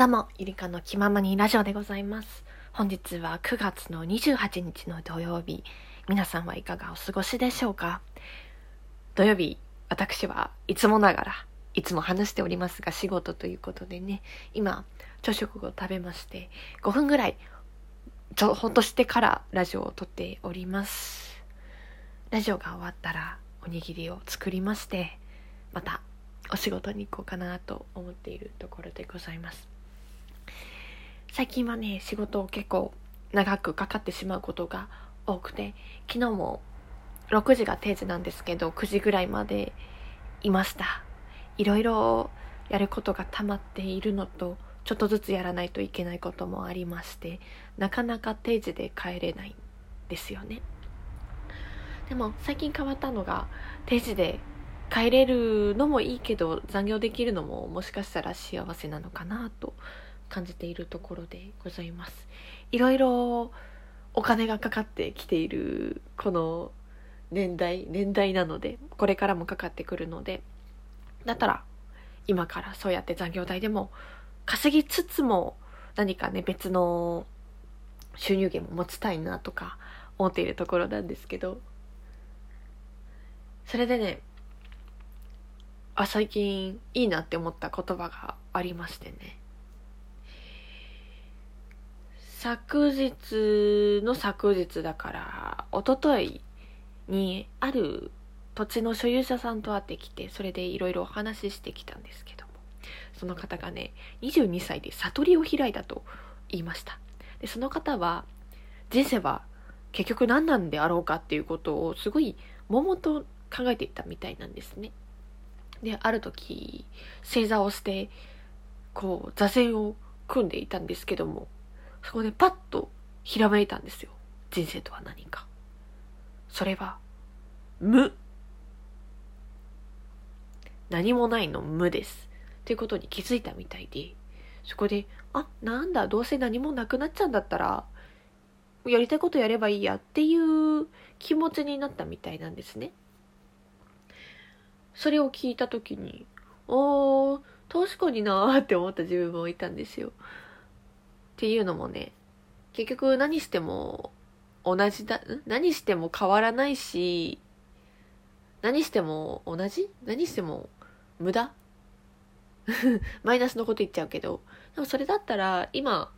どうも、ゆりかの気ままにラジオでございます。本日は9月の28日の土曜日。皆さんはいかがお過ごしでしょうか？土曜日、私はいつもながら、いつも話しておりますが仕事ということでね、今、朝食を食べまして、5分ぐらい、ちょ、ほっとしてからラジオを撮っております。ラジオが終わったら、おにぎりを作りまして、またお仕事に行こうかなと思っているところでございます。最近はね仕事を結構長くかかってしまうことが多くて昨日も6時が定時なんですけど9時ぐらいまでいました。いろいろやることが溜まっているのとちょっとずつやらないといけないこともありましてなかなか定時で帰れないんですよね。でも最近変わったのが定時で帰れるのもいいけど残業できるのももしかしたら幸せなのかなと感じているところでございます。いろいろお金がかかってきているこの年代年代なのでこれからもかかってくるのでだったら今からそうやって残業代でも稼ぎつつも何かね別の収入源も持ちたいなとか思っているところなんですけどそれでねあ最近いいなって思った言葉がありましてね。昨日の昨日だから一昨日にある土地の所有者さんと会ってきてそれでいろいろお話ししてきたんですけどもその方がね22歳で悟りを開いたと言いましたでその方は人生は結局何なんであろうかっていうことをすごい悶々と考えていたみたいなんですねである時正座をしてこう座禅を組んでいたんですけどもそこでパッとひらめいたんですよ。人生とは何か。それは無。何もないの無です。っていうことに気づいたみたいでそこであなんだどうせ何もなくなっちゃうんだったらやりたいことやればいいやっていう気持ちになったみたいなんですね。それを聞いた時におー確かになーって思った自分もいたんですよ。っていうのもね結局何しても同じだん？何しても変わらないし何しても同じ？何しても無駄？マイナスのこと言っちゃうけどでもそれだったら今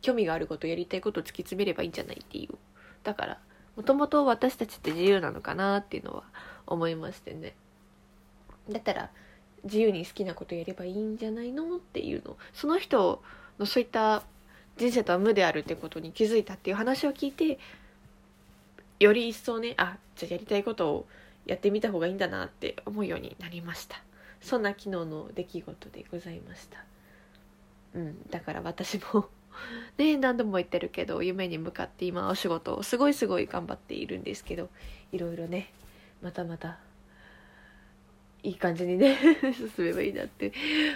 興味があることやりたいことを突き詰めればいいんじゃないっていう。だからもともと私たちって自由なのかなっていうのは思いましてね。だったら自由に好きなことやればいいんじゃないのっていうのその人のそういった人生とは無であるってことに気づいたっていう話を聞いてより一層ねあじゃあやりたいことをやってみた方がいいんだなって思うようになりました。そんな昨日の出来事でございました。うんだから私も ね何度も言ってるけど夢に向かって今お仕事をすごいすごい頑張っているんですけどいろいろねまたまたいい感じにね 進めばいいなって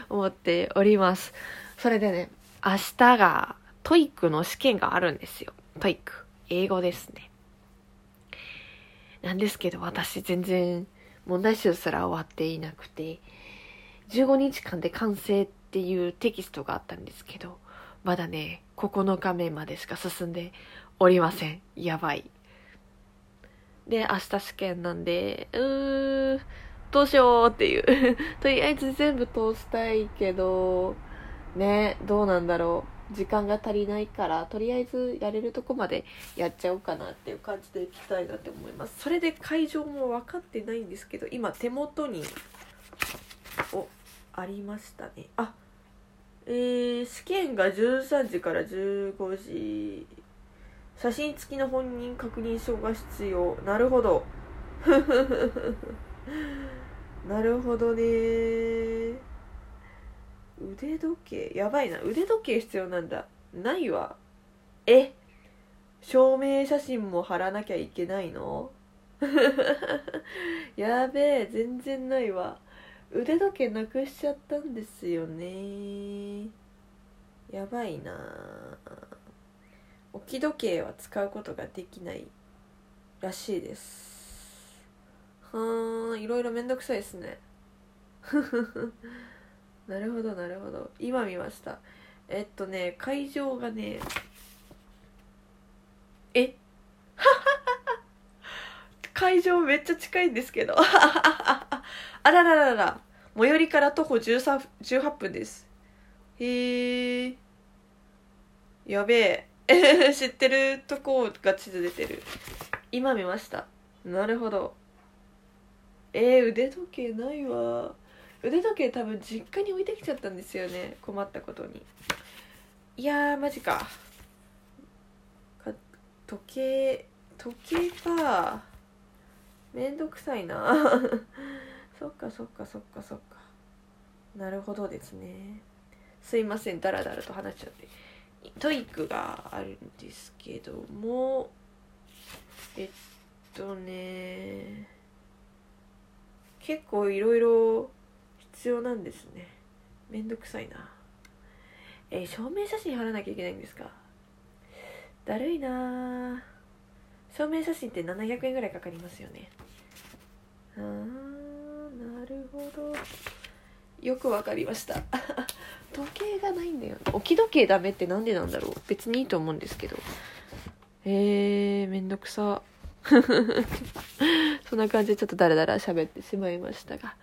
思っております。それでね明日がTOEIC の試験があるんですよ。 TOEIC。英語ですね。なんですけど私全然問題集すら終わっていなくて15日間で完成っていうテキストがあったんですけどまだね9日目までしか進んでおりません。やばい。で明日試験なんでうー。どうしようっていう。とりあえず全部通したいけどねどうなんだろう。時間が足りないからとりあえずやれるとこまでやっちゃおうかなっていう感じでいきたいなって思います。それで会場も分かってないんですけど今手元におありましたね。あえー、試験が13時から15時。写真付きの本人確認書が必要。なるほど。なるほどね。腕時計？やばいな。腕時計必要なんだ。ないわ。え？証明写真も貼らなきゃいけないの？やべえ全然ないわ。腕時計なくしちゃったんですよね。やばいな。置き時計は使うことができないらしいですはーんいろいろめんどくさいですね。なるほどなるほど。今見ました。えっとね会場がねえ？会場めっちゃ近いんですけど。あらららら最寄りから徒歩13 18分です。へえやべえ。知ってるとこが地図出てる。今見ました。なるほど。えー、腕時計ないわ。腕時計多分実家に置いてきちゃったんですよね。困ったことに。いやーマジか。か時計時計か。めんどくさいな。そっかそっかそっかそっか。なるほどですね。すいません。ダラダラと話しちゃって。 TOEIC があるんですけども。えっとね。結構いろいろ必要なんですね。めんどくさいな。えー、証明写真貼らなきゃいけないんですか？だるいな証明写真って700円ぐらいかかりますよね。あーなるほど。よくわかりました。時計がないんだよ、ね、置き時計ダメってなんでなんだろう。別にいいと思うんですけど。えー、めんどくさ。そんな感じでちょっとダラダラ喋ってしまいましたが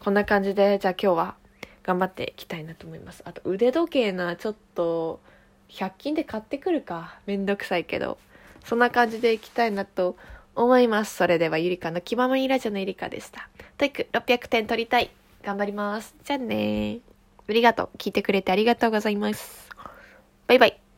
こんな感じで、じゃあ今日は頑張っていきたいなと思います。あと腕時計な、ちょっと、100均で買ってくるか。めんどくさいけど。そんな感じでいきたいなと思います。それではゆりかの気ままにラジオのゆりかでした。 TOEIC 600点取りたい。頑張ります。じゃあねありがとう。聞いてくれてありがとうございます。バイバイ。